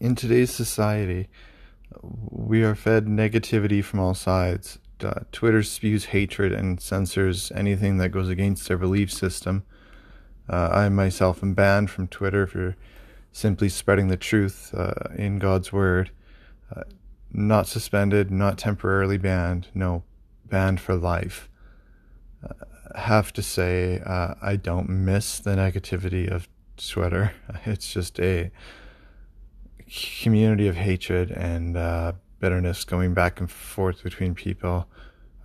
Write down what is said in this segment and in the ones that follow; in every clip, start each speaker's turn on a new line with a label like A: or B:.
A: in today's society, we are fed negativity from all sides. Uh, Twitter spews hatred and censors anything that goes against their belief system. Uh, I myself am banned from Twitter for simply spreading the truth uh, in God's word. Uh, not suspended, not temporarily banned, no, banned for life. Uh, have to say, uh, I don't miss the negativity of Twitter. It's just a community of hatred and uh, bitterness going back and forth between people,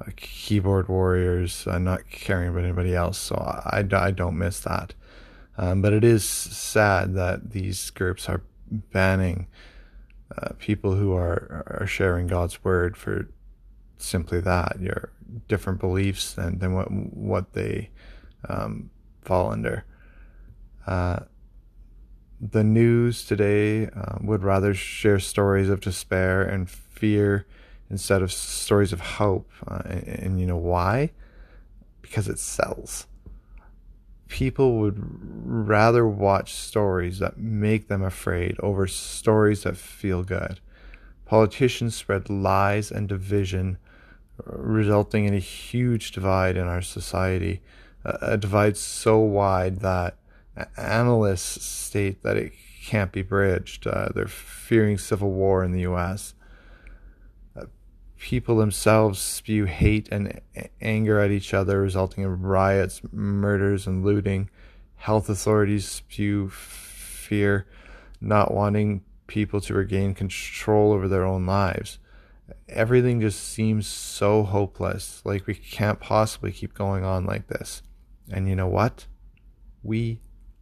A: uh, keyboard warriors, uh, not caring about anybody else. So I, I don't miss that. Um, but it is sad that these groups are banning uh, people who are, are sharing God's word for simply that your different beliefs than, than what what they um, fall under. The news today uh, would rather share stories of despair and fear instead of stories of hope. Uh, and, and, you know why? Because it sells. People would rather watch stories that make them afraid over stories that feel good. Politicians spread lies and division, resulting in a huge divide in our society, a divide so wide that analysts state that it can't be bridged. Uh, they're fearing civil war in the U.S. Uh, people themselves spew hate and anger at each other, resulting in riots, murders, and looting. Health authorities spew fear, not wanting people to regain control over their own lives. Everything just seems so hopeless, like we can't possibly keep going on like this. And you know what? We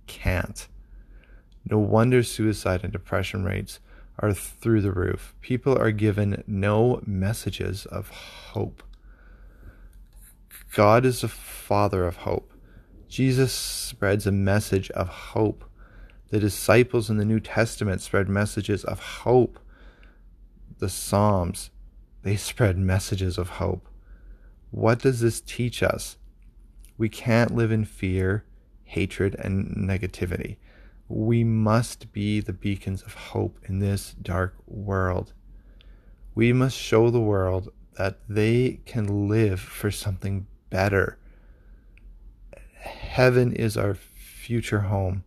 A: can't. No wonder suicide and depression rates are through the roof. People are given no messages of hope. God is the Father of hope. Jesus spreads a message of hope. The disciples in the New Testament spread messages of hope. The Psalms, they spread messages of hope. What does this teach us? We can't live in fear hatred, and negativity. We must be the beacons of hope in this dark world. We must show the world that they can live for something better. Heaven is our future home.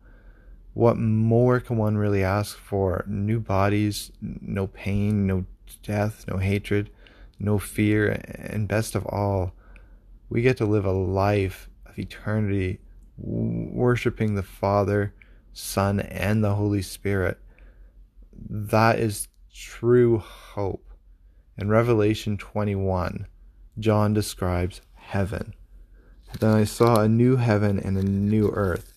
A: What more can one really ask for? New bodies, no pain, no death, no hatred, no fear, and best of all, we get to live a life of eternity worshiping the Father, Son, and the Holy Spirit. That is true hope. In Revelation 21, John describes heaven. Then I saw a new heaven and a new earth,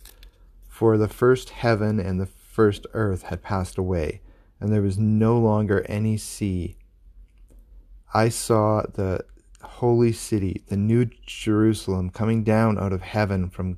A: for the first heaven and the first earth had passed away, and there was no longer any sea. I saw the holy city, the new Jerusalem, coming down out of heaven from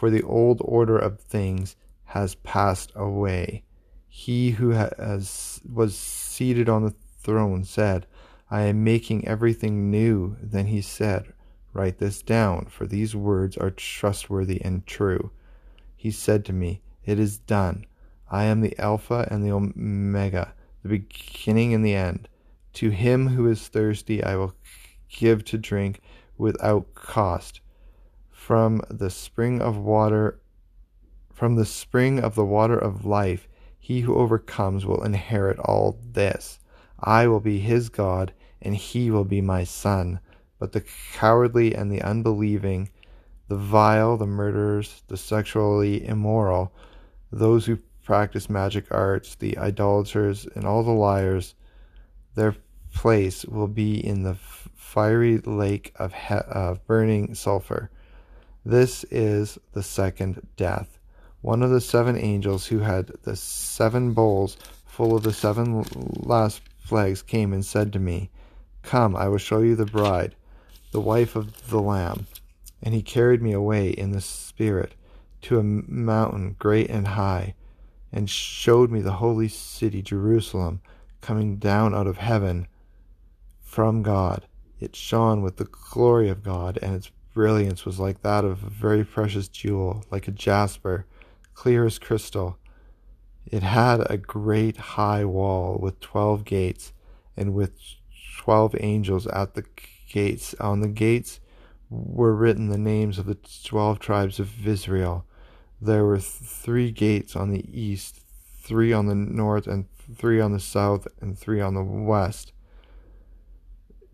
A: for the old order of things has passed away. He who has, was seated on the throne said, I am making everything new. Then he said, Write this down, for these words are trustworthy and true. He said to me, It is done. I am the Alpha and the Omega, the beginning and the end. To him who is thirsty, I will give to drink without cost from the spring of water from the spring of the water of life he who overcomes will inherit all this. I will be his god and he will be my son. But the cowardly and the unbelieving the vile the murderers the sexually immoral those who practice magic arts the idolaters and all the liars their place will be in the fiery lake of, he- of burning sulfur this is the second death. One of the seven angels who had the seven bowls full of the seven last plagues came and said to me, Come, I will show you the bride, the wife of the Lamb. And he carried me away in the Spirit to a mountain great and high, and showed me the holy city Jerusalem coming down out of heaven from God. It shone with the glory of God, and its brilliance was like that of a very precious jewel, like a jasper, clear as crystal. It had a great high wall with twelve gates, and with twelve angels at the gates. On the gates were written the names of the twelve tribes of Israel. There were three gates on the east, three on the north, and three on the south, and three on the west.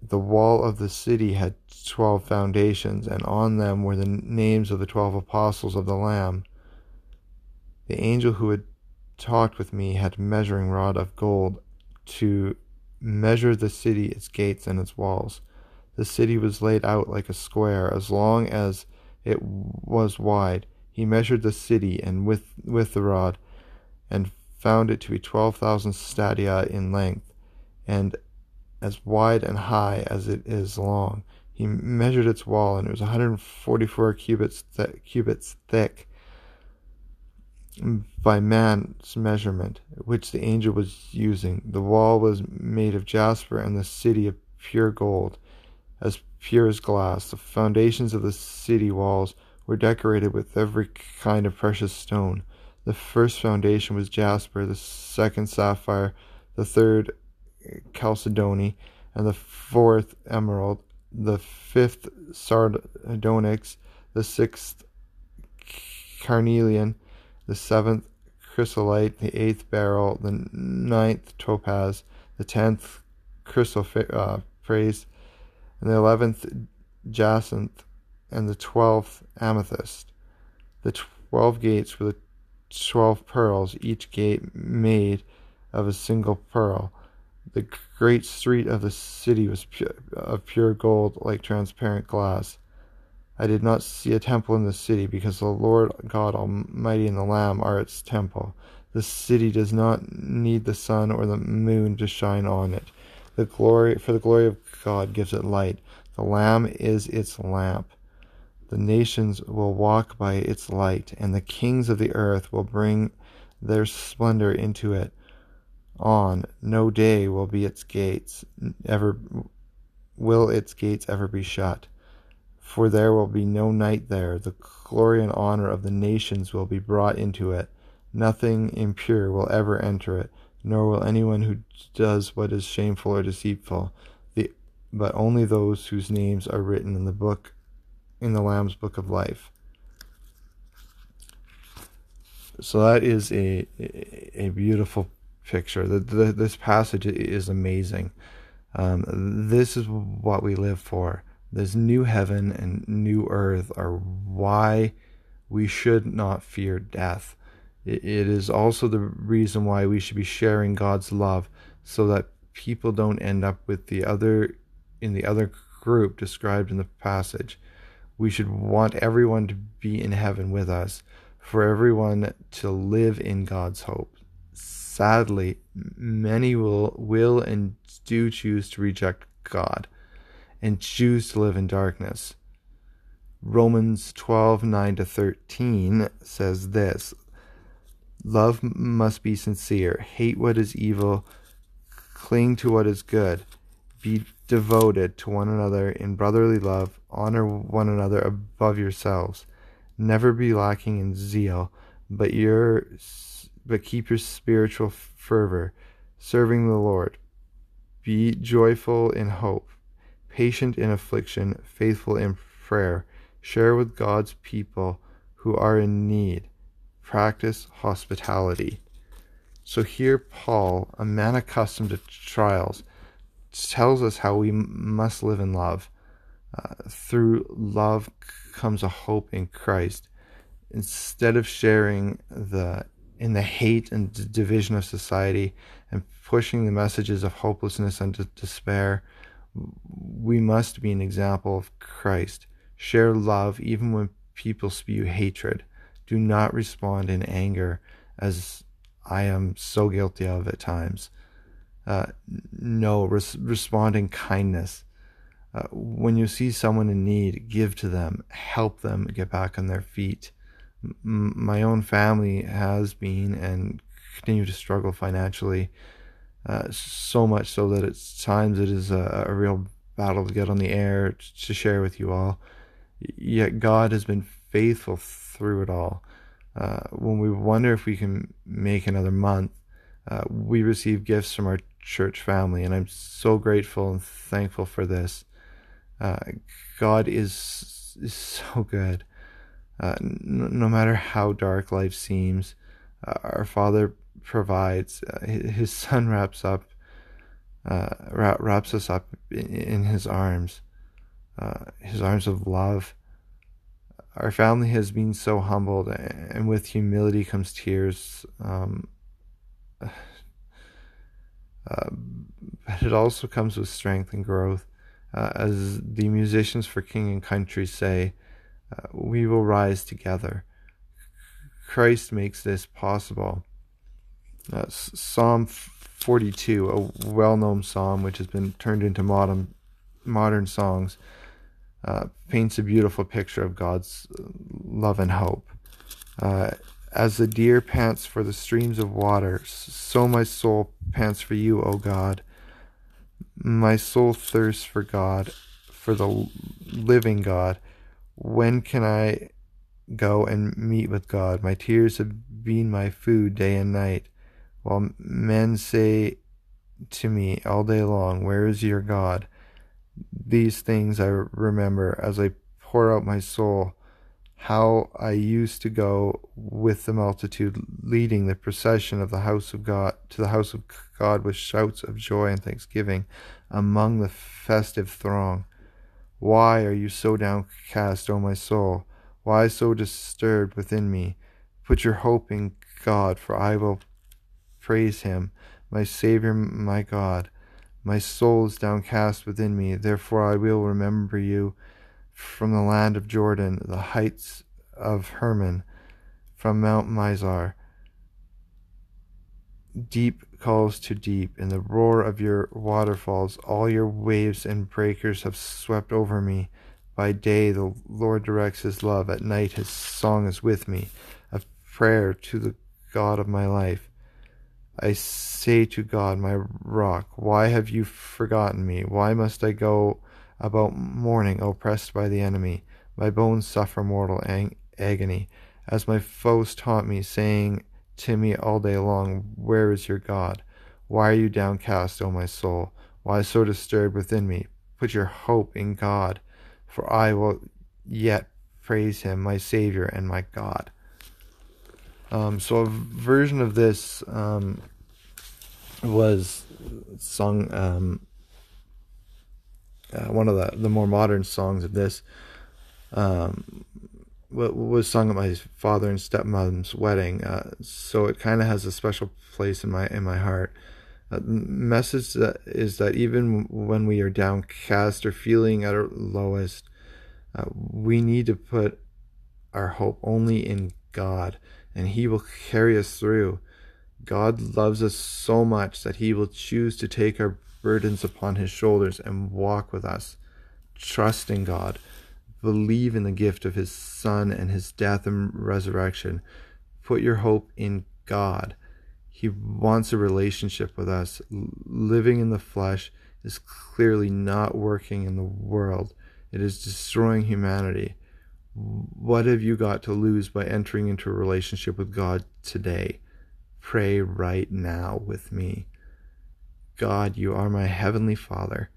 A: The wall of the city had twelve foundations, and on them were the names of the twelve apostles of the Lamb. The angel who had talked with me had a measuring rod of gold to measure the city, its gates, and its walls. The city was laid out like a square, as long as it was wide. He measured the city and with, with the rod, and found it to be twelve thousand stadia in length, and as wide and high as it is long. He measured its wall, and it was 144 cubits, th- cubits thick by man's measurement, which the angel was using. The wall was made of jasper, and the city of pure gold, as pure as glass. The foundations of the city walls were decorated with every kind of precious stone. The first foundation was jasper, the second sapphire, the third chalcedony, and the fourth emerald, the fifth sardonyx, the sixth carnelian, the seventh chrysolite, the eighth beryl, the ninth topaz, the tenth chrysoprase, uh, and the eleventh jacinth, and the twelfth amethyst. The twelve gates were the twelve pearls, each gate made of a single pearl. The great street of the city was pure, of pure gold, like transparent glass. I did not see a temple in the city, because the Lord God Almighty and the Lamb are its temple. The city does not need the sun or the moon to shine on it. The glory, for the glory of God gives it light. The Lamb is its lamp. The nations will walk by its light, and the kings of the earth will bring their splendor into it. On no day will be its gates ever will its gates ever be shut. For there will be no night there. The glory and honor of the nations will be brought into it. Nothing impure will ever enter it, nor will anyone who does what is shameful or deceitful, the, but only those whose names are written in the book in the Lamb's Book of Life. So that is a a beautiful picture. The, the, this passage is amazing. Um, this is what we live for. This new heaven and new earth are why we should not fear death. It, it is also the reason why we should be sharing God's love, so that people don't end up with the other in the other group described in the passage we should want everyone to be in heaven with us, for everyone to live in God's hope. Sadly, many will, will and do choose to reject God and choose to live in darkness. Romans 12 9 to 13 says this Love must be sincere, hate what is evil, cling to what is good, be devoted to one another in brotherly love, honor one another above yourselves. Never be lacking in zeal, but your but keep your spiritual fervor, serving the Lord. Be joyful in hope, patient in affliction, faithful in prayer. Share with God's people who are in need. Practice hospitality. So here Paul, a man accustomed to trials, tells us how we must live in love. Uh, through love comes a hope in Christ. Instead of sharing the in the hate and d- division of society and pushing the messages of hopelessness and d- despair, we must be an example of Christ. Share love even when people spew hatred. Do not respond in anger as I am so guilty of at times. Uh, no, res- responding kindness. Uh, when you see someone in need, give to them, help them get back on their feet. My own family has been and continue to struggle financially, uh, so much so that at times it is a, a real battle to get on the air to share with you all. Yet God has been faithful through it all. Uh, when we wonder if we can make another month, uh, we receive gifts from our church family, and I'm so grateful and thankful for this. Uh, God is, is so good. Uh, no, matter how dark life seems, uh, our Father provides. Uh, his Son wraps up, wraps us up in, in His arms, His arms of love our family has been so humbled, and with humility comes tears. Um, uh, but it also comes with strength and growth. Uh, as the musicians for King and Country say, uh, we will rise together. Christ makes this possible. Uh, psalm 42, a well known psalm which has been turned into modern, modern songs, uh, paints a beautiful picture of God's love and hope. Uh, as the deer pants for the streams of water, so my soul pants for you, O God. My soul thirsts for God, for the living God. When can I go and meet with God? My tears have been my food day and night, while men say to me all day long, Where is your God? These things I remember as I pour out my soul, how I used to go with the multitude, leading the procession of the house of God to the house of God with shouts of joy and thanksgiving among the festive throng. Why are you so downcast, O my soul? Why so disturbed within me? Put your hope in God, for I will praise him, my Saviour, my God. My soul is downcast within me, therefore I will remember you from the land of Jordan, the heights of Hermon, from Mount Mizar. Deep calls to deep, in the roar of your waterfalls, all your waves and breakers have swept over me. By day the Lord directs his love, at night his song is with me, a prayer to the God of my life. I say to God, my rock, why have you forgotten me? Why must I go about mourning, oppressed by the enemy? My bones suffer mortal ang- agony, as my foes taunt me, saying to me all day long, Where is your God? Why are you downcast, O my soul? Why so disturbed within me? Put your hope in God, for I will yet praise him, my Savior and my God. Um, so a version of this um, was sung. Um, uh, one of the the more modern songs of this um, was sung at my father and stepmom's wedding. Uh, so it kind of has a special place in my in my heart. Uh, message that is that even when we are downcast or feeling at our lowest, uh, we need to put our hope only in God and He will carry us through. God loves us so much that He will choose to take our burdens upon His shoulders and walk with us. Trust in God. Believe in the gift of His Son and His death and resurrection. Put your hope in God. He wants a relationship with us. Living in the flesh is clearly not working in the world, it is destroying humanity. What have you got to lose by entering into a relationship with God today? Pray right now with me. God, you are my heavenly Father.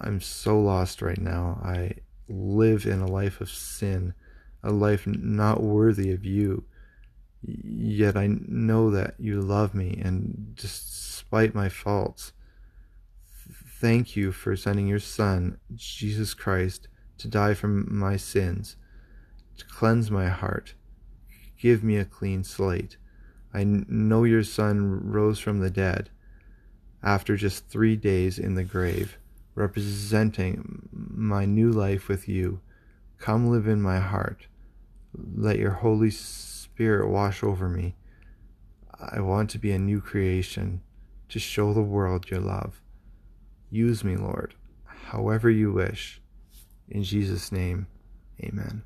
A: I'm so lost right now. I live in a life of sin, a life not worthy of you. Yet I know that you love me, and despite my faults, thank you for sending your Son, Jesus Christ, to die for my sins to cleanse my heart. Give me a clean slate. I know your son rose from the dead after just three days in the grave, representing my new life with you. Come live in my heart. Let your Holy Spirit wash over me. I want to be a new creation to show the world your love. Use me, Lord, however you wish. In Jesus' name, amen.